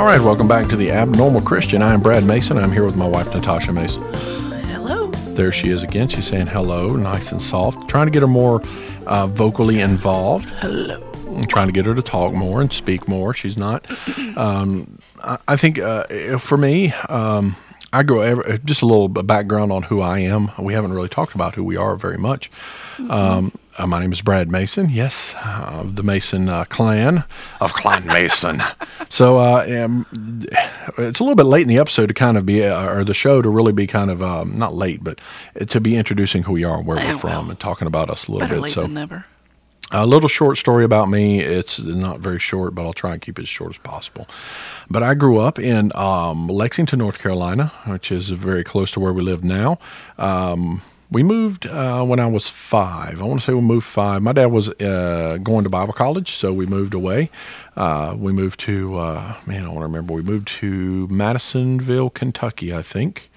All right, welcome back to the Abnormal Christian. I am Brad Mason. I'm here with my wife, Natasha Mason. Hello. There she is again. She's saying hello, nice and soft, trying to get her more uh, vocally involved. Hello. I'm trying to get her to talk more and speak more. She's not. Um, I, I think uh, for me, um, I ever, just a little background on who I am. We haven't really talked about who we are very much. Um, uh, my name is Brad Mason. Yes, uh, the Mason uh, clan of Clan Mason. so uh, um, it's a little bit late in the episode to kind of be, uh, or the show to really be kind of um, not late, but to be introducing who we are and where we're from well, and talking about us a little bit. So never. a little short story about me. It's not very short, but I'll try and keep it as short as possible. But I grew up in um, Lexington, North Carolina, which is very close to where we live now. Um, we moved uh, when I was five. I want to say we moved five. My dad was uh, going to Bible college, so we moved away. Uh, we moved to, uh, man, I want to remember. We moved to Madisonville, Kentucky, I think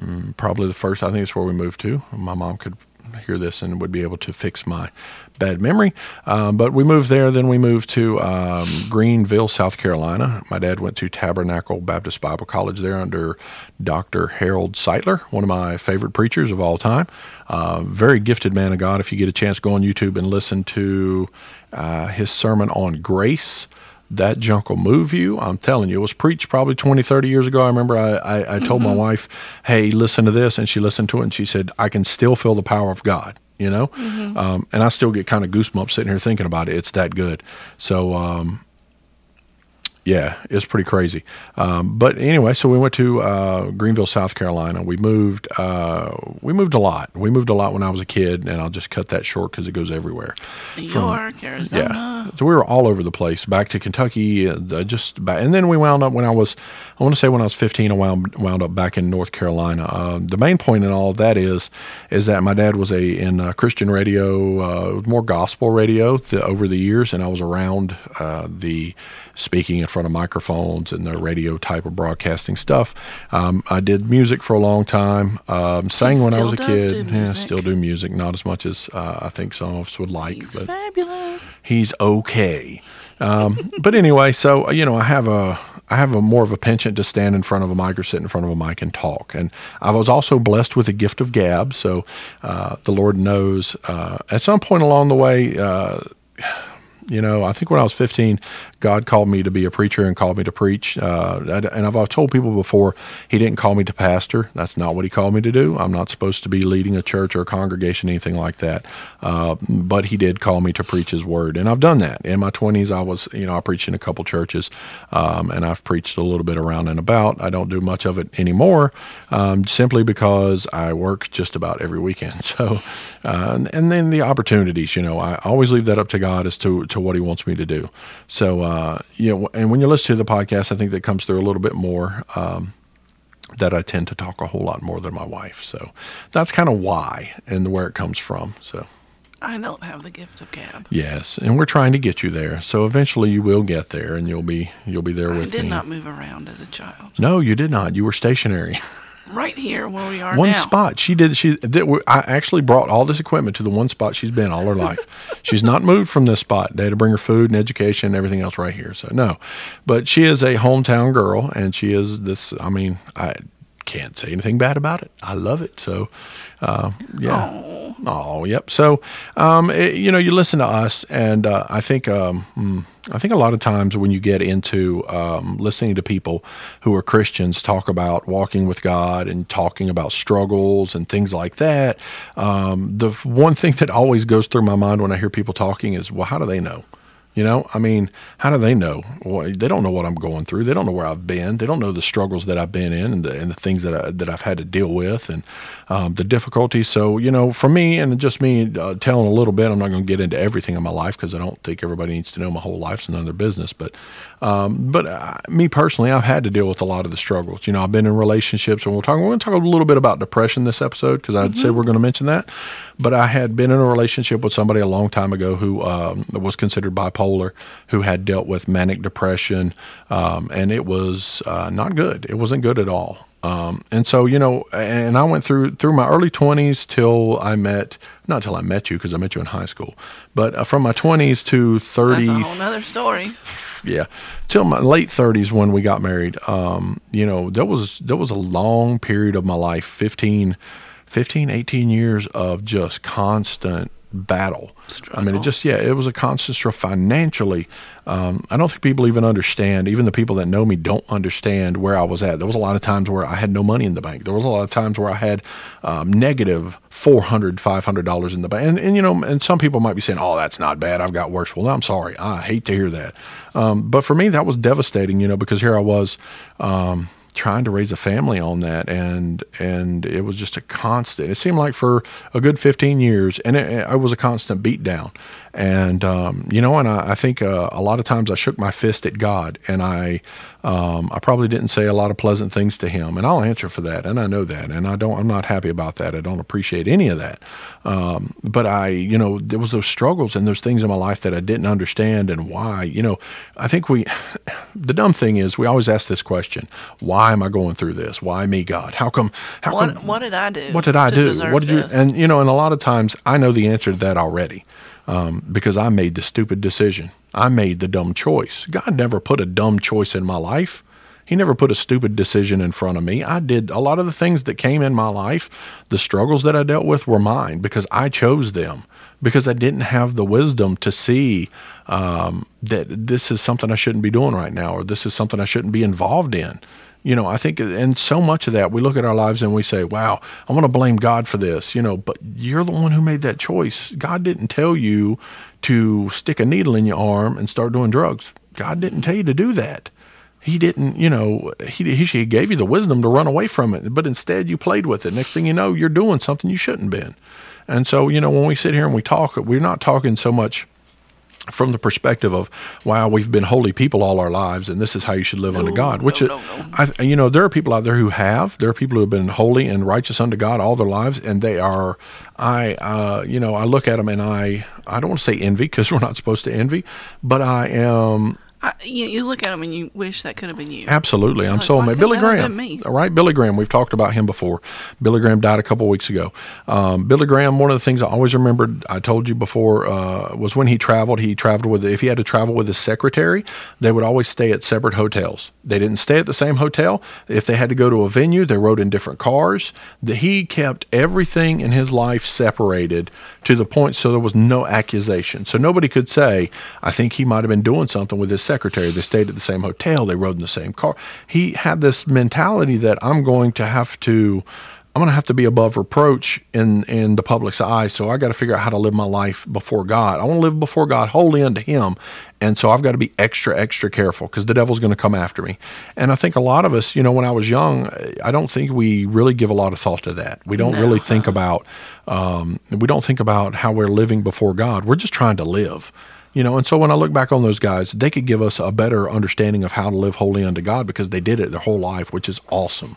Mm, probably the first. I think it's where we moved to. My mom could hear this and would be able to fix my bad memory. Um, but we moved there. Then we moved to um, Greenville, South Carolina. My dad went to Tabernacle Baptist Bible College there under Dr. Harold Sightler, one of my favorite preachers of all time. Uh, very gifted man of God. If you get a chance, go on YouTube and listen to uh, his sermon on grace that junk will move you. I'm telling you, it was preached probably 20, 30 years ago. I remember I, I, I told my wife, hey, listen to this. And she listened to it and she said, I can still feel the power of God, you know? Um, and I still get kind of goosebumps sitting here thinking about it. It's that good. So, um, yeah, it's pretty crazy. Um, but anyway, so we went to uh, Greenville, South Carolina. We moved. Uh, we moved a lot. We moved a lot when I was a kid, and I'll just cut that short because it goes everywhere. New from- York, Arizona. Yeah, so we were all over the place. Back to Kentucky, uh, just back, and then we wound up when I was, I want to say when I was fifteen, I wound wound up back in North Carolina. Uh, the main point in all of that is, is that my dad was a in uh, Christian radio, uh, more gospel radio over the years, and I was around uh, the speaking in front of microphones and the radio type of broadcasting stuff. Um, I did music for a long time. Um, sang when I was a kid. Yeah, still do music, not as much as uh, I think some of us would like, He's but fabulous. he's okay. Um, but anyway, so you know, I have a I have a more of a penchant to stand in front of a mic or sit in front of a mic and talk. And I was also blessed with the gift of gab. So uh, the Lord knows. Uh, at some point along the way. Uh, you know, I think when I was 15, God called me to be a preacher and called me to preach. Uh, and I've, told people before, He didn't call me to pastor. That's not what He called me to do. I'm not supposed to be leading a church or a congregation, anything like that. Uh, but He did call me to preach His word. And I've done that. In my 20s, I was, you know, I preached in a couple churches um, and I've preached a little bit around and about. I don't do much of it anymore um, simply because I work just about every weekend. So, uh, and, and then the opportunities, you know, I always leave that up to God as to, to what He wants me to do. So, uh, you know, and when you listen to the podcast, I think that comes through a little bit more. Um, that I tend to talk a whole lot more than my wife. So that's kind of why and where it comes from. So, I don't have the gift of gab. yes, and we're trying to get you there. So eventually you will get there and you'll be you'll be there I with me. I did not move around as a child. No, you did not. You were stationary. Right here where we are one now. spot. She did. She did. I actually brought all this equipment to the one spot she's been all her life. she's not moved from this spot. They had to bring her food and education and everything else right here. So no, but she is a hometown girl, and she is this. I mean, I can't say anything bad about it. I love it. So, uh, yeah. Oh, yep. So, um, it- you know, you listen to us, and uh, I think, um, hmm, I think a lot of times when you get into um, listening to people who are Christians talk about walking with God and talking about struggles and things like that, um, the one thing that always goes through my mind when I hear people talking is, well, how do they know? You know, I mean, how do they know? Well, they don't know what I'm going through. They don't know where I've been. They don't know the struggles that I've been in and the, and the things that I, that I've had to deal with and um, the difficulties. So, you know, for me and just me uh, telling a little bit, I'm not going to get into everything in my life because I don't think everybody needs to know my whole life. It's none of their business. But, um, but uh, me personally, I've had to deal with a lot of the struggles. You know, I've been in relationships, and we'll talk. We're going to talk a little bit about depression this episode because I'd say we're going to mention that. But I had been in a relationship with somebody a long time ago who um, was considered bipolar, who had dealt with manic depression, um, and it was uh, not good. It wasn't good at all. Um, and so, you know, and I went through through my early twenties till I met not till I met you because I met you in high school, but uh, from my twenties to that's a whole nother story. Yeah, till my late thirties when we got married. Um, you know, there was there was a long period of my life, 15, 15 18 years of just constant battle. I mean, it just yeah, it was a constant struggle financially. Um, I don't think people even understand. Even the people that know me don't understand where I was at. There was a lot of times where I had no money in the bank. There was a lot of times where I had um, negative four hundred, five hundred dollars in the bank. And, and you know, and some people might be saying, "Oh, that's not bad. I've got worse." Well, I'm sorry. I hate to hear that. Um, but for me, that was devastating. You know, because here I was. Um, trying to raise a family on that and and it was just a constant. It seemed like for a good 15 years and it, it was a constant beat down and um, you know and I, I think uh, a lot of times I shook my fist at God and I um, I probably didn't say a lot of pleasant things to him and I'll answer for that and I know that and I don't I'm not happy about that I don't appreciate any of that um, but I you know there was those struggles and those things in my life that I didn't understand and why you know I think we the dumb thing is we always ask this question why am I going through this why me God how come how What, come what did I do? what did I do? What did you? this? And you know, and a lot of times I know the answer to that already um, because I made the stupid decision. I made the dumb choice. God never put a dumb choice in my life. He never put a stupid decision in front of me. I did a lot of the things that came in my life, the struggles that I dealt with were mine because I chose them, because I didn't have the wisdom to see um, that this is something I shouldn't be doing right now or this is something I shouldn't be involved in. You know, I think, and so much of that, we look at our lives and we say, wow, I want to blame God for this, you know, but you're the one who made that choice. God didn't tell you to stick a needle in your arm and start doing drugs. God didn't tell you to do that. He didn't, you know, he, he, he gave you the wisdom to run away from it, but instead you played with it. Next thing you know, you're doing something you shouldn't have been. And so, you know, when we sit here and we talk, we're not talking so much from the perspective of wow we've been holy people all our lives and this is how you should live unto god which no, no, no. I, you know there are people out there who have there are people who have been holy and righteous unto god all their lives and they are i uh, you know i look at them and i i don't want to say envy because we're not supposed to envy but i am I, you, you look at them and you wish that could have been you. Absolutely, I'm Like, so amazed. Billy Graham, me? all right? Billy Graham. We've talked about him before. Billy Graham died a couple weeks ago. Um, Billy Graham. One of the things I always remembered, I told you before, uh, was when he traveled. He traveled with if he had to travel with his secretary, they would always stay at separate hotels. They didn't stay at the same hotel. If they had to go to a venue, they rode in different cars. The, he kept everything in his life separated to the point so there was no accusation. So nobody could say, I think he might have been doing something with his secretary. They stayed at the same hotel, they rode in the same car. He had this mentality that I'm going to have to I'm going to have to be above reproach in in the public's eye. So I got to figure out how to live my life before God. I want to live before God wholly unto Him, and so I've got to be extra extra careful because the devil's going to come after me. And I think a lot of us, you know, when I was young, I don't think we really give a lot of thought to that. We don't No. really think about um, we don't think about how we're living before God. We're just trying to live. You know, and so when I look back on those guys, they could give us a better understanding of how to live holy unto God because they did it their whole life, which is awesome.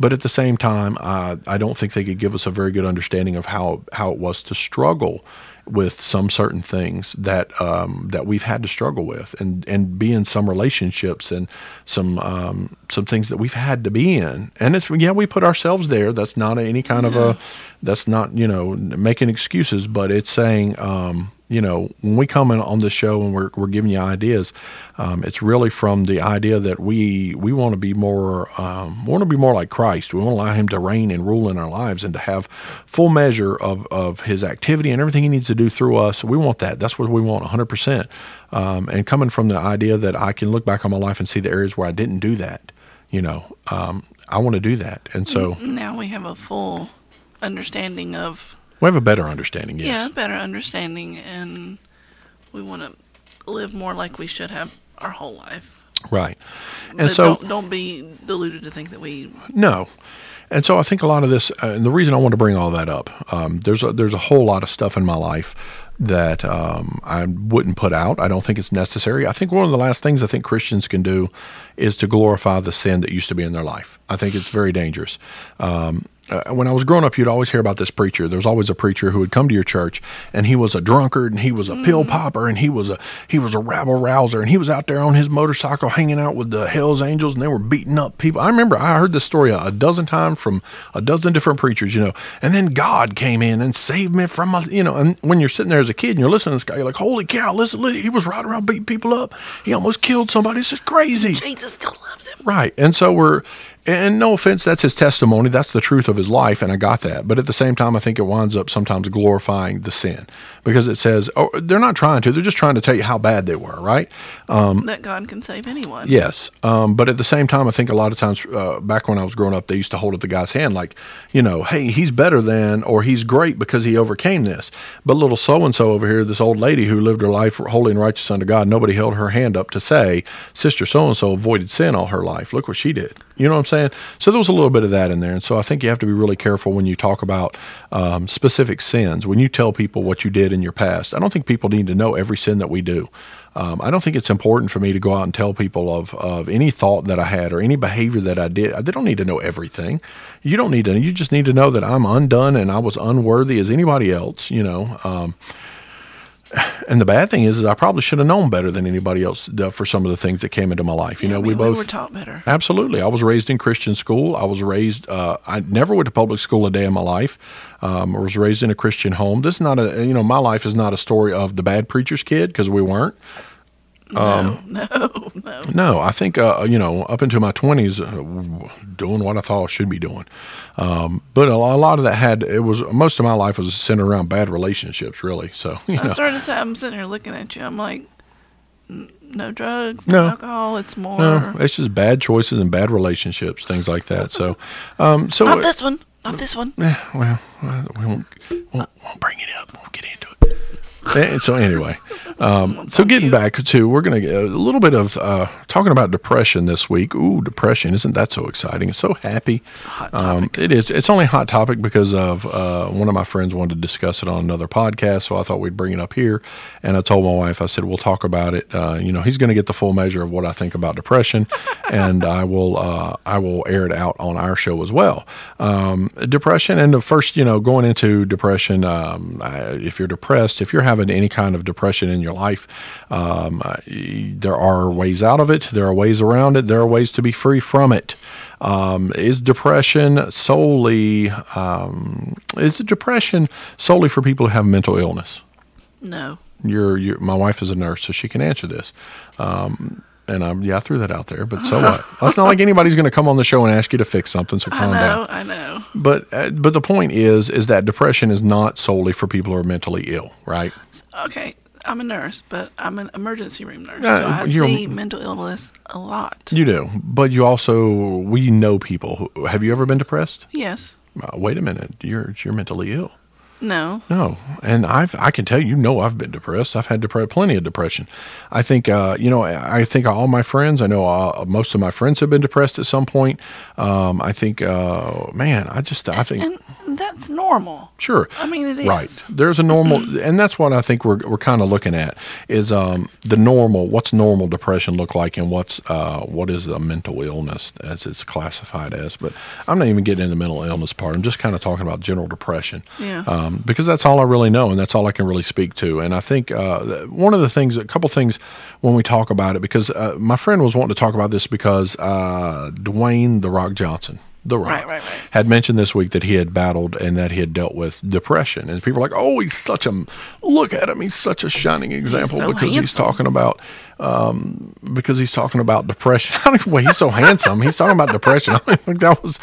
But at the same time, uh, I don't think they could give us a very good understanding of how how it was to struggle with some certain things that um, that we've had to struggle with, and and be in some relationships and some um, some things that we've had to be in. And it's yeah, we put ourselves there. That's not any kind of a that's not you know making excuses, but it's saying. Um, you know, when we come in on this show and we're, we're giving you ideas, um, it's really from the idea that we we want to be more um, want to be more like Christ. We want to allow Him to reign and rule in our lives and to have full measure of, of His activity and everything He needs to do through us. We want that. That's what we want, 100. percent um, And coming from the idea that I can look back on my life and see the areas where I didn't do that, you know, um, I want to do that. And so Now we have a full understanding of we have a better understanding. Yes. yeah, better understanding, and we want to live more like we should have our whole life. Right. And But so don't, don't be deluded to think that we No. And so I think a lot of this, uh, and the reason I want to bring all that up, um, there's a, there's a whole lot of stuff in my life that um, I wouldn't put out. I don't think it's necessary. I think one of the last things I think Christians can do is to glorify the sin that used to be in their life. I think it's very dangerous. Um, uh, when I was growing up, you'd always hear about this preacher. There was always a preacher who would come to your church, and he was a drunkard, and he was a pill popper, and he was a he was a rabble rouser, and he was out there on his motorcycle hanging out with the Hell's Angels, and they were beating up people. I remember I heard this story a, a dozen times from a dozen different preachers, you know. And then God came in and saved me from my, you know. And when you're sitting there as a kid and you're listening to this guy, you're like, "Holy cow! Listen, listen he was riding around beating people up. He almost killed somebody. This is crazy." Jesus still loves him. Right. And so we're, and no offense, that's his testimony. That's the truth of his life. And I got that. But at the same time, I think it winds up sometimes glorifying the sin because it says, oh, they're not trying to, they're just trying to tell you how bad they were, right? that God can save anyone. Yes. Um, but at the same time, I think a lot of times uh, back when I was growing up, they used to hold up the guy's hand like, you know, hey, he's better than, or he's great because he overcame this. But little so and so over here, this old lady who lived her life holy and righteous unto God, nobody held her hand up to say, Sister so and so avoided sin all her life. Look what she did. You know what I'm saying? So there was a little bit of that in there. And so I think you have to be really careful when you talk about um, specific sins, when you tell people what you did in your past. I don't think people need to know every sin that we do. Um, I don't think it's important for me to go out and tell people of, of any thought that I had or any behavior that I did. They don't need to know everything. You don't need to. You just need to know that I'm undone and I was unworthy as anybody else. You know. Um, and the bad thing is, is I probably should have known better than anybody else uh, for some of the things that came into my life. You Yeah, know, we mean, both were taught better. Absolutely. I was raised in Christian school. I was raised, uh, I never went to public school a day in my life. Um, I was raised in a Christian home. This is not a, you know, my life is not a story of the bad preacher's kid because we weren't. No, no, no. No, I think, uh, you know, up into my 20s, uh, doing what I thought I should be doing. Um, but a, a lot of that had, it was, most of my life was centered around bad relationships, really. So, you I know. started to say, I'm sitting here looking at you. I'm like, no drugs, No. no, alcohol. It's more. No, it's just bad choices and bad relationships, things like that. So, um, so Not this one. Not this one. Yeah, well, we won't, won't, won't bring it up. Won't get into it. Eh, so anyway, um, so getting back to, we're going to get a little bit of uh, talking about depression this week. Ooh, depression! Isn't that so exciting? It's so happy. Um, it is. It's only a hot topic because of uh, one of my friends wanted to discuss it on another podcast, so I thought we'd bring it up here. And I told my wife, I said, we'll talk about it. Uh, you know, he's going to get the full measure of what I think about depression, and I will. Uh, I will air it out on our show as well. Um, depression, and the first, you know, going into depression. Um, I, if you're depressed, if you're having any kind of depression in your life, um, there are ways out of it. There are ways around it. There are ways to be free from it. Um, is depression solely um, is it depression solely for people who have mental illness? No. You're, you're my wife is a nurse, so she can answer this. Um, and I'm yeah, I threw that out there, but so what? It's not like anybody's going to come on the show and ask you to fix something. So I calm know. down. I know. But uh, but the point is is that depression is not solely for people who are mentally ill, right? Okay. I'm a nurse, but I'm an emergency room nurse. Yeah, so I see mental illness a lot. You do, but you also we know people. Who, have you ever been depressed? Yes. Uh, wait a minute, you're you're mentally ill. No. No, and I've I can tell you, you know, I've been depressed. I've had depre- plenty of depression. I think, uh, you know, I I think all my friends. I know uh, most of my friends have been depressed at some point. Um, I think, uh, man, I just I think. And that's normal. Sure. I mean, it is. Right. There's a normal, and that's what I think we're we're kind of looking at is um, the normal. What's normal depression look like, and what's uh, what is a mental illness as it's classified as. But I'm not even getting into mental illness part. I'm just kind of talking about general depression. Yeah. Um, because that's all I really know, and that's all I can really speak to. And I think uh, one of the things, a couple things, when we talk about it, because uh, my friend was wanting to talk about this because uh, Dwayne the Rock Johnson. The Rock Right, right, right. had mentioned this week that he had battled and that he had dealt with depression. And people are like, oh, he's such a, look at him. He's such a shining example so because he's talking about, um, because he's talking about depression. I don't well, he's so handsome. He's talking about depression. I don't think that was,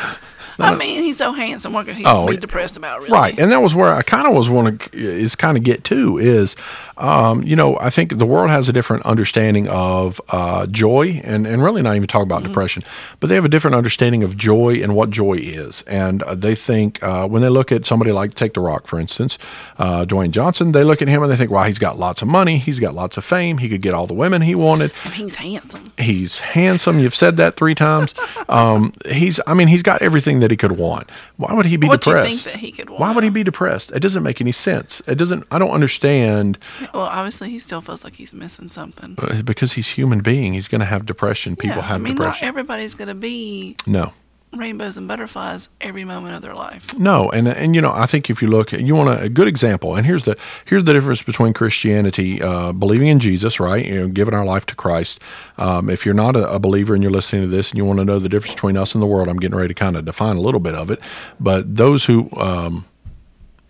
I mean, he's so handsome. What could he Oh, be depressed about, really? Right, and that was where I kind of was want to is kind of get to is, um, you know, I think the world has a different understanding of uh, joy, and and really not even talk about depression, but they have a different understanding of joy and what joy is, and uh, they think uh, when they look at somebody like take The Rock for instance, uh, Dwayne Johnson, they look at him and they think, wow, he's got lots of money, he's got lots of fame, he could get all the women he wanted, And he's handsome. He's handsome. You've said that three times. Um, he's, I mean, he's got everything that he could want. Why would he be What do you think that he could want? Why would he be depressed? It doesn't make any sense. It doesn't. I don't understand Well, obviously, he still feels like he's missing something. uh, because he's human being. He's going to have depression. People yeah, have I mean, depression. not everybody's going to be no, rainbows and butterflies every moment of their life. No, and and you know, I think if you look, you want a, a good example. And here's the here's the difference between Christianity, uh, believing in Jesus, right? You know, giving our life to Christ. Um, if you're not a, a, believer and you're listening to this, and you want to know the difference between us and the world, I'm getting ready to kind of define a little bit of it. But those who um,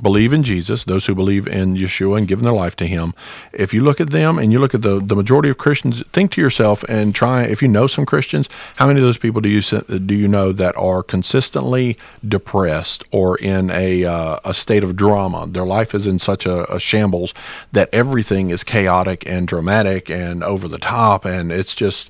believe in Jesus, those who believe in Yeshua and giving their life to Him, if you look at them and you look at the, the majority of Christians, think to yourself and try, if you know some Christians, how many of those people do you do you know that are consistently depressed or in a, uh, a state of drama? Their life is in such a, a shambles that everything is chaotic and dramatic and over the top, and it's just,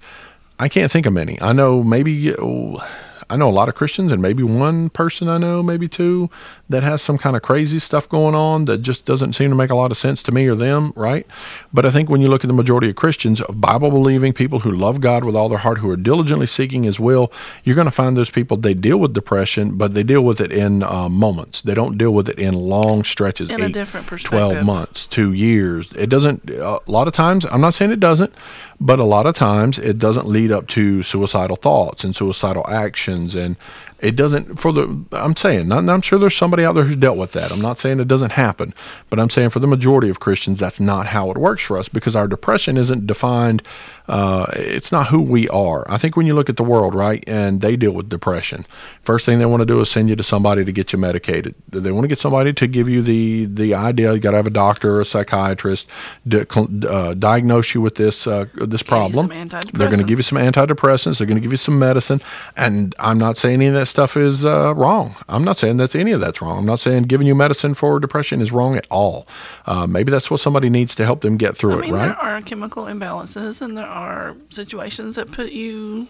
I can't think of many. I know maybe. Oh, I know a lot of Christians, and maybe one person I know, maybe two, that has some kind of crazy stuff going on that just doesn't seem to make a lot of sense to me or them, right? But I think when you look at the majority of Christians, Bible believing people who love God with all their heart, who are diligently seeking His will, you're going to find those people, they deal with depression, but they deal with it in uh, moments. They don't deal with it in long stretches, in eight, a different 12 months, two years. It doesn't, a lot of times, I'm not saying it doesn't, but a lot of times it doesn't lead up to suicidal thoughts and suicidal actions and it doesn't for the i'm saying i'm sure there's somebody out there who's dealt with that. I'm not saying it doesn't happen but i'm saying for the majority of christians that's not how it works for us because our depression isn't defined uh, it's not who we are. I think when you look at the world, right, and they deal with depression, first thing they want to do is send you to somebody to get you medicated. They want to get somebody to give you the the idea. You got to have a doctor or a psychiatrist to, uh, diagnose you with this uh, this problem. They're going to give you some antidepressants. They're going to give you some medicine. And I'm not saying any of that stuff is uh, wrong. I'm not saying that any of that's wrong. I'm not saying giving you medicine for depression is wrong at all. Uh, maybe that's what somebody needs to help them get through I it, right? There are chemical imbalances, and there are situations that put you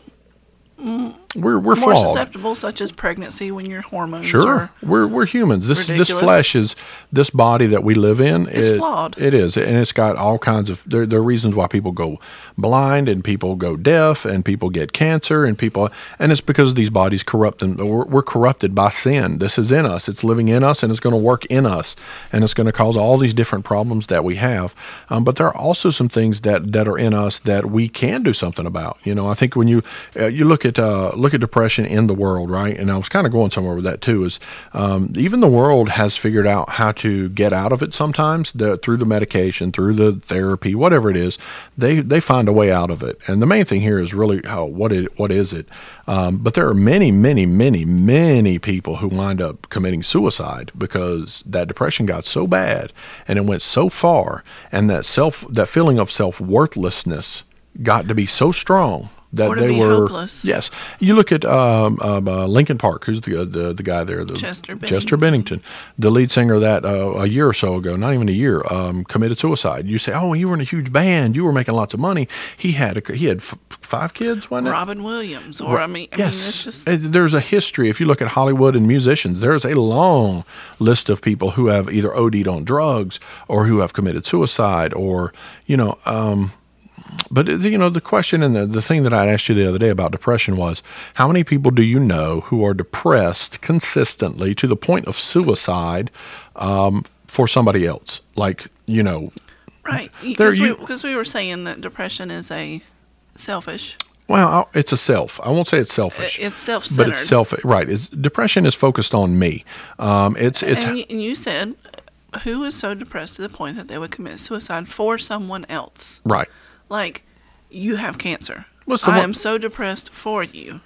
we're we're more flawed. susceptible, such as pregnancy, when your hormones sure we're we're humans. This ridiculous. this flesh is this body that we live in. It's it, flawed. It is, and it's got all kinds of. There, there are reasons why people go blind and people go deaf and people get cancer and people, and it's because these bodies corrupt and we're, we're corrupted by sin. This is in us. It's living in us, and it's going to work in us, and it's going to cause all these different problems that we have. Um, but there are also some things that that are in us that we can do something about. You know, I think when you uh, you look at uh, look at depression in the world, right? And I was kind of going somewhere with that too. Is um, even the world has figured out how to get out of it sometimes the, through the medication, through the therapy, whatever it is. They they find a way out of it. And the main thing here is really how what it what is it? Um, but there are many, many, many, many people who wind up committing suicide because that depression got so bad and it went so far, and that self that feeling of self worthlessness got to be so strong that or they were hopeless. yes. You look at um, um, uh, Linkin Park, who's the, the the guy there, the Chester Bennington, Chester Bennington the lead singer of that uh, a year or so ago, not even a year, um, committed suicide. You say, oh, you were in a huge band, you were making lots of money. He had a, he had f- five kids, wasn't it? Robin Williams, or I mean, I yes, mean, just... there's a history. If you look at Hollywood and musicians, there's a long list of people who have either OD'd on drugs or who have committed suicide, or you know. Um, but you know the question and the, the thing that i asked you the other day about depression was how many people do you know who are depressed consistently to the point of suicide um, for somebody else like you know right because we, we, were saying that depression is a selfish well, it's a self. I won't say it's selfish. It's self-centered, but it's self. Right. It's, depression is focused on me. Um, it's it's. And you said, who is so depressed to the point that they would commit suicide for someone else? Right. Like, you have cancer. What's I one? am so depressed for you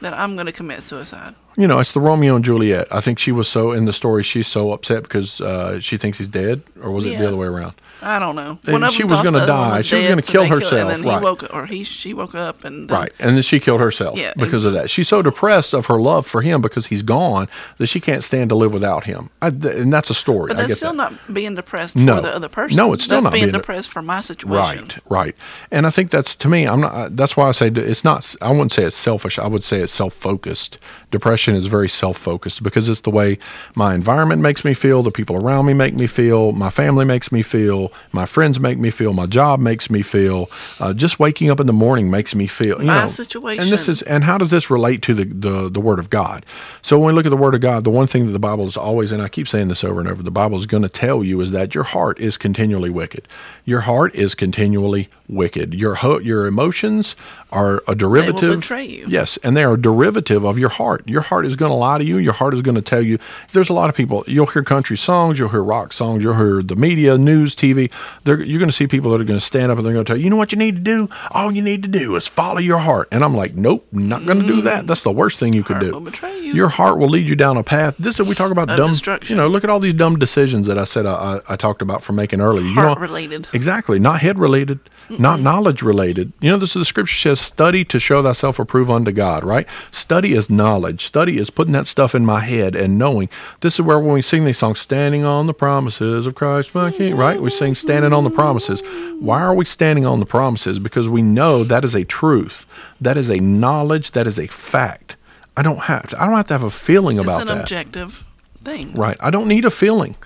that I'm going to commit suicide you know, it's the Romeo and Juliet. I think she was so in the story. She's so upset because uh, she thinks he's dead, or was it Yeah. the other way around? I don't know. And of she them was thought gonna the other one die. She was dead, gonna so kill they killed- herself, And then right. he woke, or he she woke up, and then, Right, and then she killed herself Yeah, because of that. She's so depressed of her love for him because he's gone that she can't stand to live without him. I, th- and that's a story. But I that's get still that. not being depressed No. for the other person. No, it's still that's not being being de- depressed for my situation. Right, right. And I think that's to me. I'm not. That's why I say it's not. I wouldn't say it's selfish. I would say it's self-focused. Depression is very self focused because it's the way my environment makes me feel, the people around me make me feel, my family makes me feel, my friends make me feel, my job makes me feel. Uh, just waking up in the morning makes me feel. You My know, situation. And this is and how does this relate to the, the the Word of God? So when we look at the Word of God, the one thing that the Bible is always, and I keep saying this over and over, the Bible is going to tell you is that your heart is continually wicked. Your heart is continually wicked. Your ho- your emotions are a derivative. betray you. Yes, and they are a derivative of your heart. Your heart is going to lie to you. Your heart is going to tell you. There's a lot of people. You'll hear country songs. You'll hear rock songs. You'll hear the media, news, TV. They're, you're going to see people that are going to stand up and they're going to tell you, you know what you need to do. All you need to do is follow your heart. And I'm like, nope, not going to do that. Mm. That's the worst thing you could Heart do. will betray you. Your heart will lead you down a path. This is we talk about Of dumb. You know, look at all these dumb decisions that I said I, I, I talked about for making earlier. You know, Heart related. Exactly. Not head related, not knowledge related. You know, this is the scripture says, study to show thyself approved unto God, right? Study is knowledge. Study is putting that stuff in my head and knowing. This is where when we sing these songs, standing on the promises of Christ my King, right? We sing standing on the promises. Why are we standing on the promises? Because we know that is a truth. That is a knowledge. That is a fact. I don't have to, I don't have to have a feeling about that. It's an that. objective thing. Right. I don't need a feeling.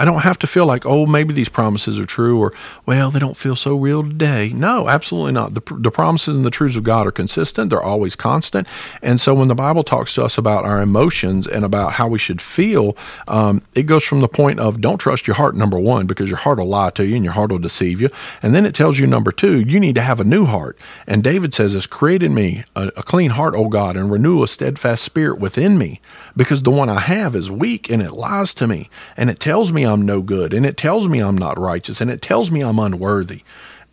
I don't have to feel like, oh, maybe these promises are true or, well, they don't feel so real today. No, absolutely not. The, the promises and the truths of God are consistent, they're always constant. And so when the Bible talks to us about our emotions and about how we should feel, um, it goes from the point of don't trust your heart, number one, because your heart will lie to you and your heart will deceive you. And then it tells you, number two, you need to have a new heart. And David says, "Has created me a, a clean heart, O God, and renew a steadfast spirit within me, because the one I have is weak and it lies to me, and it tells me I'm no good, and it tells me I'm not righteous, and it tells me I'm unworthy."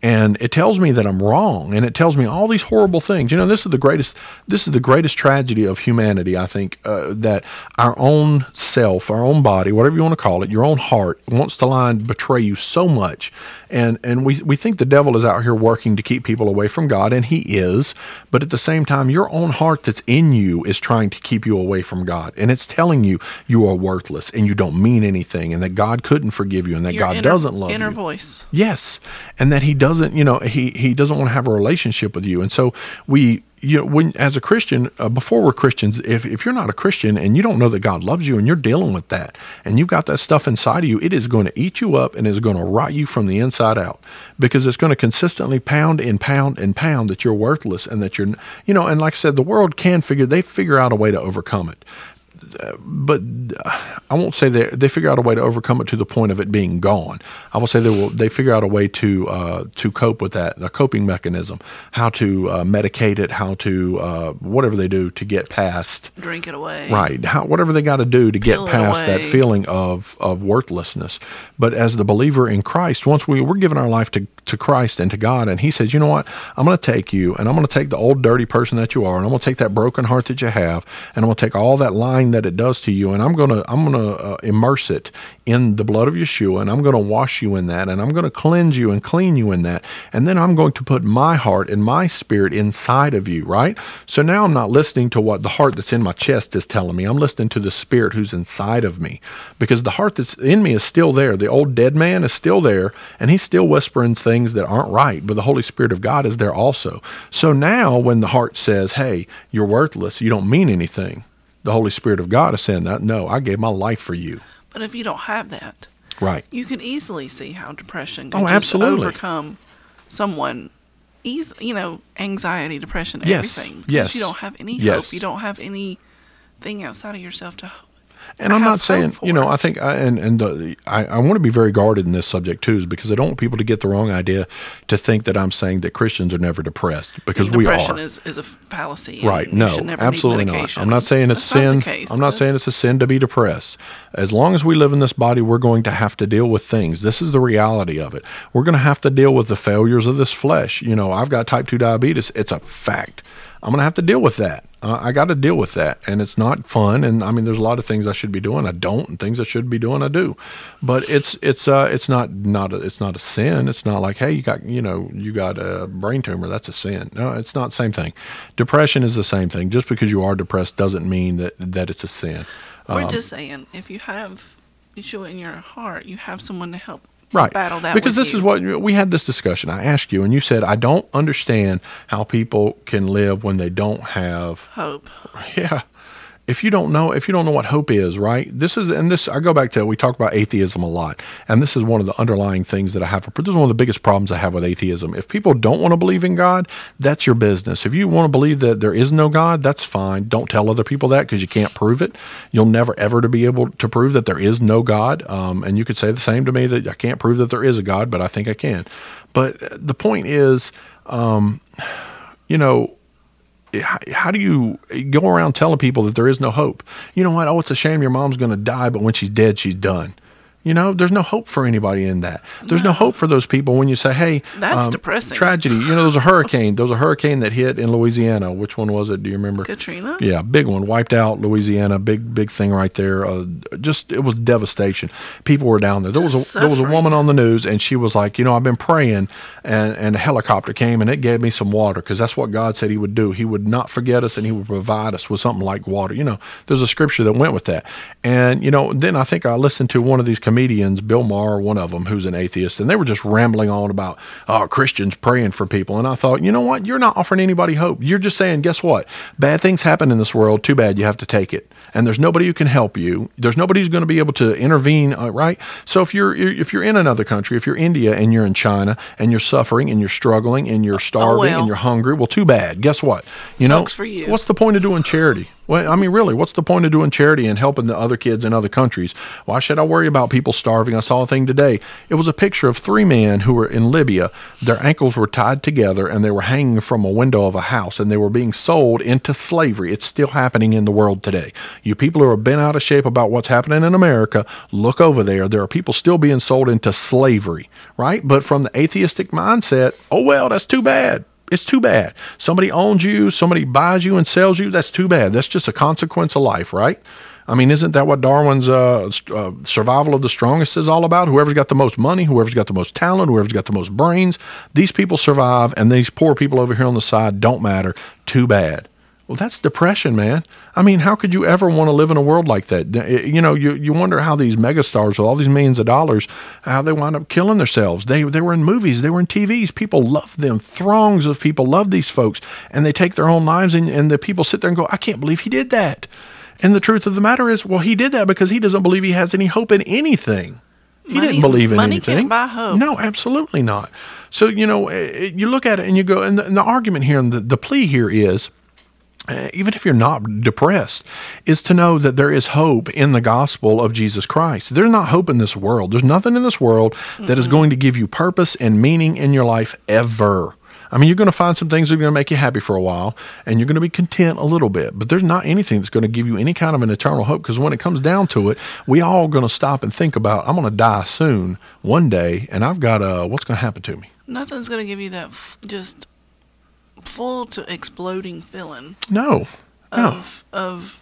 And it tells me that I'm wrong, and it tells me all these horrible things. You know, this is the greatest. This is the greatest tragedy of humanity. I think uh, that our own self, our own body, whatever you want to call it, your own heart wants to lie and betray you so much, and and we we think the devil is out here working to keep people away from God, and he is. But at the same time, your own heart that's in you is trying to keep you away from God, and it's telling you you are worthless and you don't mean anything, and that God couldn't forgive you, and that Your God inner- doesn't love inner you. voice. Yes, and that he doesn't, you know, he he doesn't want to have a relationship with you, and so we, you know, when as a Christian, uh, before we're Christians, if if you're not a Christian and you don't know that God loves you, and you're dealing with that, and you've got that stuff inside of you, it is going to eat you up and is going to rot you from the inside out, because it's going to consistently pound and pound and pound that you're worthless and that you're, you know, and like I said, the world can figure they figure out a way to overcome it but uh, I won't say they they figure out a way to overcome it to the point of it being gone. I will say they will they figure out a way to uh, to cope with that, a coping mechanism, how to uh, medicate it, how to uh, whatever they do to get past Drink it away. right, how, whatever they got to do to get past that feeling of of worthlessness. But as the believer in Christ, once we we're giving our life to to Christ and to God, and He says, you know what, I'm going to take you, and I'm going to take the old dirty person that you are, and I'm going to take that broken heart that you have, and I'm going to take all that lying that it does to you, and I'm going to I'm going to uh, immerse it in the blood of Yeshua, and I'm going to wash you in that, and I'm going to cleanse you and clean you in that, and then I'm going to put my heart and my spirit inside of you, right? So now I'm not listening to what the heart that's in my chest is telling me. I'm listening to the spirit who's inside of me, because the heart that's in me is still there. The old dead man is still there, and he's still whispering things that aren't right, but the Holy Spirit of God is there also. So now when the heart says, "Hey, you're worthless. You don't mean anything." The Holy Spirit of God is saying that, "No, I gave my life for you." But if you don't have that, Right. you can easily see how depression can Oh, just absolutely. overcome someone. Eas you know, anxiety, depression, Yes, everything. because yes, You don't have any yes. hope. You don't have anything outside of yourself to. And I'm not saying, you know. I think, I, and and the, I, I want to be very guarded in this subject too, is because I don't want people to get the wrong idea to think that I'm saying that Christians are never depressed because we depression are. is, is a fallacy. Right? No, absolutely not. I'm not saying it's That's sin. I'm not saying it's a sin to be depressed. As long as we live in this body, we're going to have to deal with things. This is the reality of it. We're going to have to deal with the failures of this flesh. You know, I've got type two diabetes. It's a fact. I'm going to have to deal with that. Uh, I got to deal with that, and it's not fun. And I mean, there's a lot of things I should be doing I don't, and things I should be doing I do. But it's it's uh it's not not a, it's not a sin. It's not like hey you got you know you got a brain tumor that's a sin. No, it's not the same thing. Depression is the same thing. Just because you are depressed doesn't mean that that it's a sin. We're Um, just saying, if you have Yeshua in your heart, you have someone to help right battle that. because this you. is what we had this discussion i asked you and you said i don't understand how people can live when they don't have hope. yeah if you don't know if you don't know what hope is right? This is and this i go back to we talk about atheism a lot and this is one of the underlying things that i have this is one of the biggest problems i have with atheism. If people don't want to believe in god that's your business. If you want to believe that there is no god that's fine. Don't tell other people that because you can't prove it. You'll never ever to be able to prove that there is no god um, and you could say the same to me that i can't prove that there is a god but i think i can. But the point is um, you know how do you go around telling people that there is no hope? You know what? Oh, it's a shame your mom's going to die, but when she's dead, she's done. You know, there's no hope for anybody in that. There's no, no hope for those people when you say, "Hey, that's um, depressing." Tragedy. You know, there was a hurricane. There was a hurricane that hit in Louisiana. Which one was it? Do you remember? Katrina. Yeah, big one. Wiped out Louisiana. Big, big thing right there. Uh, just it was devastation. People were down there. There just was a suffering. there was a woman on the news, and she was like, you know, I've been praying, and and a helicopter came and it gave me some water because that's what God said He would do. He would not forget us, and He would provide us with something like water. You know, there's a scripture that went with that, and you know, then I think I listened to one of these comedians, Bill Maher one of them, who's an atheist, and they were just rambling on about oh, Christians praying for people. And I thought, you know what? You're not offering anybody hope. You're just saying, guess what? Bad things happen in this world. Too bad. You have to take it. And there's nobody who can help you. There's nobody who's going to be able to intervene, uh, right? So if you're if you're in another country, if you're India and you're in China and you're suffering and you're struggling and you're starving oh, well. and you're hungry, well, too bad. Guess what? You Sucks know, for you. what's the point of doing charity? Well, I mean, really, what's the point of doing charity and helping the other kids in other countries? Why should I worry about people starving? I saw a thing today. It was a picture of three men who were in Libya. Their ankles were tied together and they were hanging from a window of a house and they were being sold into slavery. It's still happening in the world today. You people who have been out of shape about what's happening in America, look over there. There are people still being sold into slavery, right? But from the atheistic mindset, oh, well, that's too bad it's too bad. Somebody owns you, somebody buys you and sells you. That's too bad. That's just a consequence of life, right? I mean, isn't that what Darwin's uh, uh, survival of the strongest is all about? Whoever's got the most money, whoever's got the most talent, whoever's got the most brains, these people survive, and these poor people over here on the side don't matter. Too bad. Well, that's depression, man. I mean, how could you ever want to live in a world like that? You know, you, you wonder how these megastars with all these millions of dollars, how they wind up killing themselves. They they were in movies, they were in TVs. People love them. Throngs of people love these folks, and they take their own lives, and, and the people sit there and go, I can't believe he did that. And the truth of the matter is, well, he did that because he doesn't believe he has any hope in anything. He money, didn't believe in money anything. Can't buy hope. No, absolutely not. So you know, eh, eh, you look at it and you go, and the, and the argument here and the, the plea here is even if you're not depressed, is to know that there is hope in the gospel of Jesus Christ. There's not hope in this world. There's nothing in this world mm-hmm. that is going to give you purpose and meaning in your life ever. I mean, you're going to find some things that are going to make you happy for a while, and you're going to be content a little bit. But there's not anything that's going to give you any kind of an eternal hope because when it comes down to it, we all going to stop and think about, I'm going to die soon, one day, and I've got uh, what's going to happen to me. Nothing's going to give you that f- just full to exploding feeling. No. Of no. of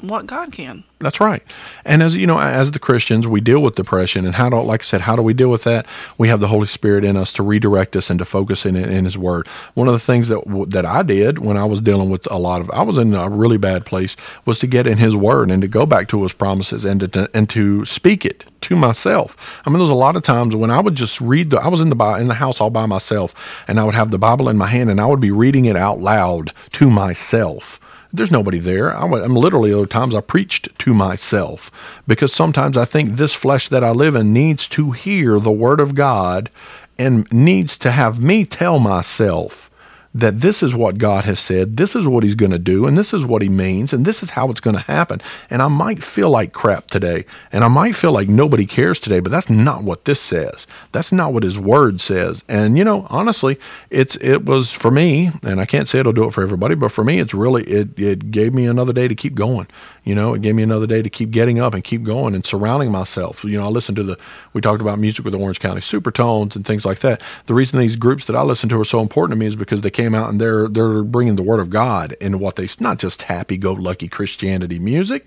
what God can. That's right. And as you know, as the Christians, we deal with depression, and how do, like I said, how do we deal with that? We have the Holy Spirit in us to redirect us and to focus in in His Word. One of the things that that I did when I was dealing with a lot of, I was in a really bad place, was to get in His Word and to go back to His promises and to and to speak it to myself. I mean, there's a lot of times when I would just read the, I was in the in the house all by myself, and I would have the Bible in my hand, and I would be reading it out loud to myself there's nobody there. I, am literally other times I preached to myself because sometimes I think this flesh that I live in needs to hear the word of God and needs to have me tell myself that this is what God has said, this is what He's going to do, and this is what He means, and this is how it's going to happen. And I might feel like crap today, and I might feel like nobody cares today, but that's not what this says. That's not what His Word says. And you know, honestly, it's it was for me, and I can't say it'll do it for everybody, but for me, it's really it it gave me another day to keep going. You know, it gave me another day to keep getting up and keep going and surrounding myself. You know, I listened to the, we talked about music with the Orange County Supertones and things like that. The reason these groups that I listen to are so important to me is because they came out and they're, they're bringing the Word of God into what they, not just happy go lucky Christianity music.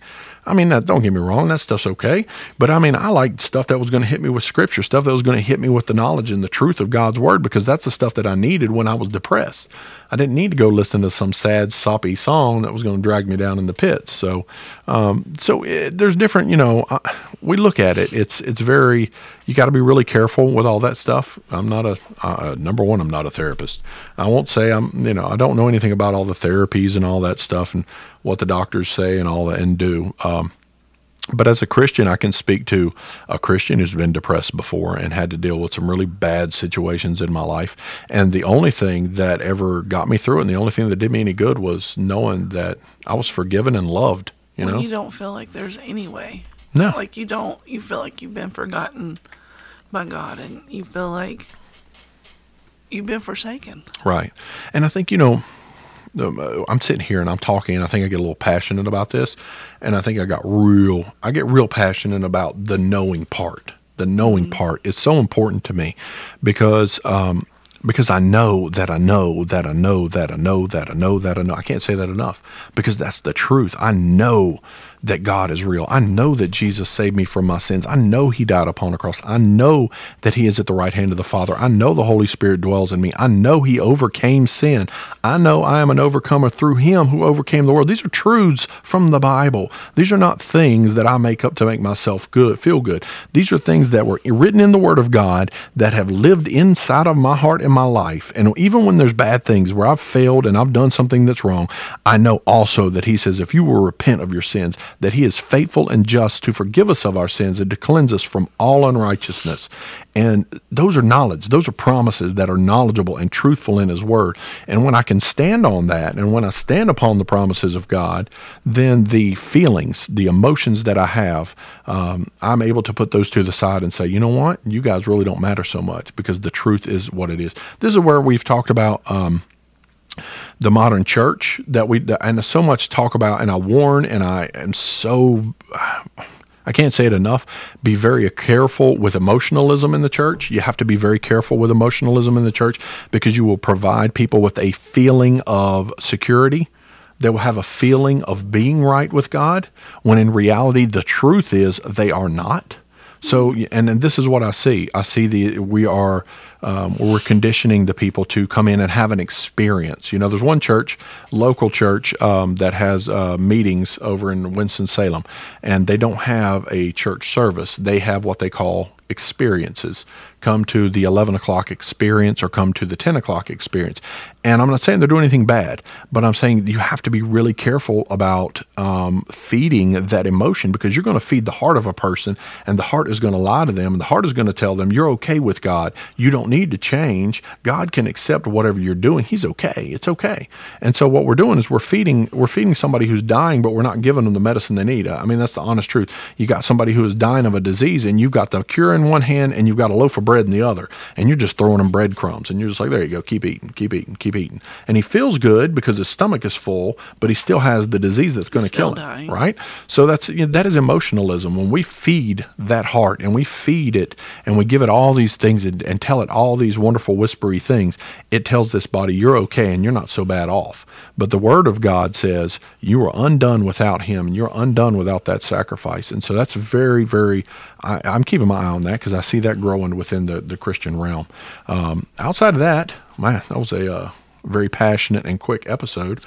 I mean, don't get me wrong, that stuff's okay. But I mean, I liked stuff that was going to hit me with scripture, stuff that was going to hit me with the knowledge and the truth of God's word, because that's the stuff that I needed when I was depressed. I didn't need to go listen to some sad, soppy song that was going to drag me down in the pits. So, um, so it, there's different, you know, uh, we look at it. It's it's very you got to be really careful with all that stuff. I'm not a uh, number one. I'm not a therapist. I won't say I'm, you know, I don't know anything about all the therapies and all that stuff and what the doctors say and all that and do. Um, but as a Christian, I can speak to a Christian who's been depressed before and had to deal with some really bad situations in my life. And the only thing that ever got me through it and the only thing that did me any good was knowing that I was forgiven and loved. You When know? you don't feel like there's any way. No. Like you don't. You feel like you've been forgotten by God, and you feel like you've been forsaken. Right. And I think, you know, Um, uh, I'm sitting here and I'm talking and I think I get a little passionate about this. And I think I got real, I get real passionate about the knowing part. The knowing mm-hmm. part is so important to me because, um, because I know that I know that I know that I know that I know that I know. I can't say that enough because that's the truth. I know that God is real. I know that Jesus saved me from my sins. I know He died upon a cross. I know that He is at the right hand of the Father. I know the Holy Spirit dwells in me. I know He overcame sin. I know I am an overcomer through Him who overcame the world. These are truths from the Bible. These are not things that I make up to make myself good, feel good. These are things that were written in the Word of God that have lived inside of my heart and my life. And even when there's bad things where I've failed and I've done something that's wrong, I know also that He says, if you will repent of your sins, that he is faithful and just to forgive us of our sins and to cleanse us from all unrighteousness. And those are knowledge, those are promises that are knowledgeable and truthful in his word. And when I can stand on that, and when I stand upon the promises of God, then the feelings, the emotions that I have, um, I'm able to put those to the side and say, you know what? You guys really don't matter so much because the truth is what it is. This is where we've talked about. Um, the modern church that we and so much talk about and I warn and I am so I can't say it enough. Be very careful with emotionalism in the church. You have to be very careful with emotionalism in the church because you will provide people with a feeling of security. They will have a feeling of being right with God when in reality the truth is they are not. So, and, and this is what I see. I see the we are um, we're conditioning the people to come in and have an experience. You know, there's one church, local church, um, that has uh, meetings over in Winston Salem, and they don't have a church service. They have what they call experiences. Come to the 11 o'clock experience or come to the 10 o'clock experience. And I'm not saying they're doing anything bad, but I'm saying you have to be really careful about um, feeding that emotion because you're going to feed the heart of a person and the heart is going to lie to them and the heart is going to tell them you're okay with God. You don't need to change. God can accept whatever you're doing. He's okay. It's okay. And so what we're doing is we're feeding we're feeding somebody who's dying, but we're not giving them the medicine they need. I mean, that's the honest truth. You got somebody who is dying of a disease and you've got the cure in one hand and you've got a loaf of bread in the other, and you're just throwing them breadcrumbs, and you're just like, there you go, keep eating, keep eating, keep eating, and he feels good because his stomach is full, but he still has the disease that's going to kill him, dying. right? So that's you know, that is emotionalism when we feed that heart and we feed it and we give it all these things and, and tell it all these wonderful whispery things. It tells this body you're okay and you're not so bad off. But the Word of God says you are undone without Him and you're undone without that sacrifice. And so that's very, very, I, I'm keeping my eye on that because I see that growing within the, the Christian realm. Um, outside of that, man, that was a uh, very passionate and quick episode.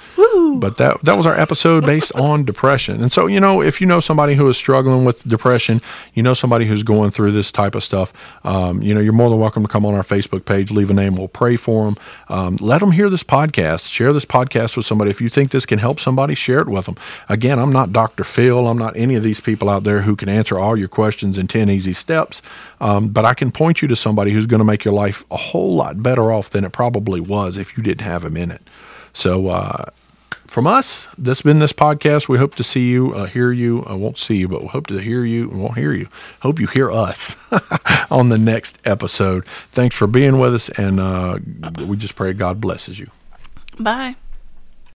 But that that was our episode based on depression. And so, you know, if you know somebody who is struggling with depression, you know somebody who's going through this type of stuff, um, you know, you're more than welcome to come on our Facebook page, leave a name, we'll pray for them. Um, let them hear this podcast. Share this podcast with somebody. If you think this can help somebody, share it with them. Again, I'm not Dr. Phil. I'm not any of these people out there who can answer all your questions in 10 easy steps. Um, but I can point you to somebody who's going to make your life a whole lot better off than it probably was if you didn't have him in it. So, uh, from us, that's been this podcast. We hope to see you, uh, hear you. I won't see you, but we hope to hear you and won't hear you. Hope you hear us on the next episode. Thanks for being with us, and uh, we just pray God blesses you. Bye.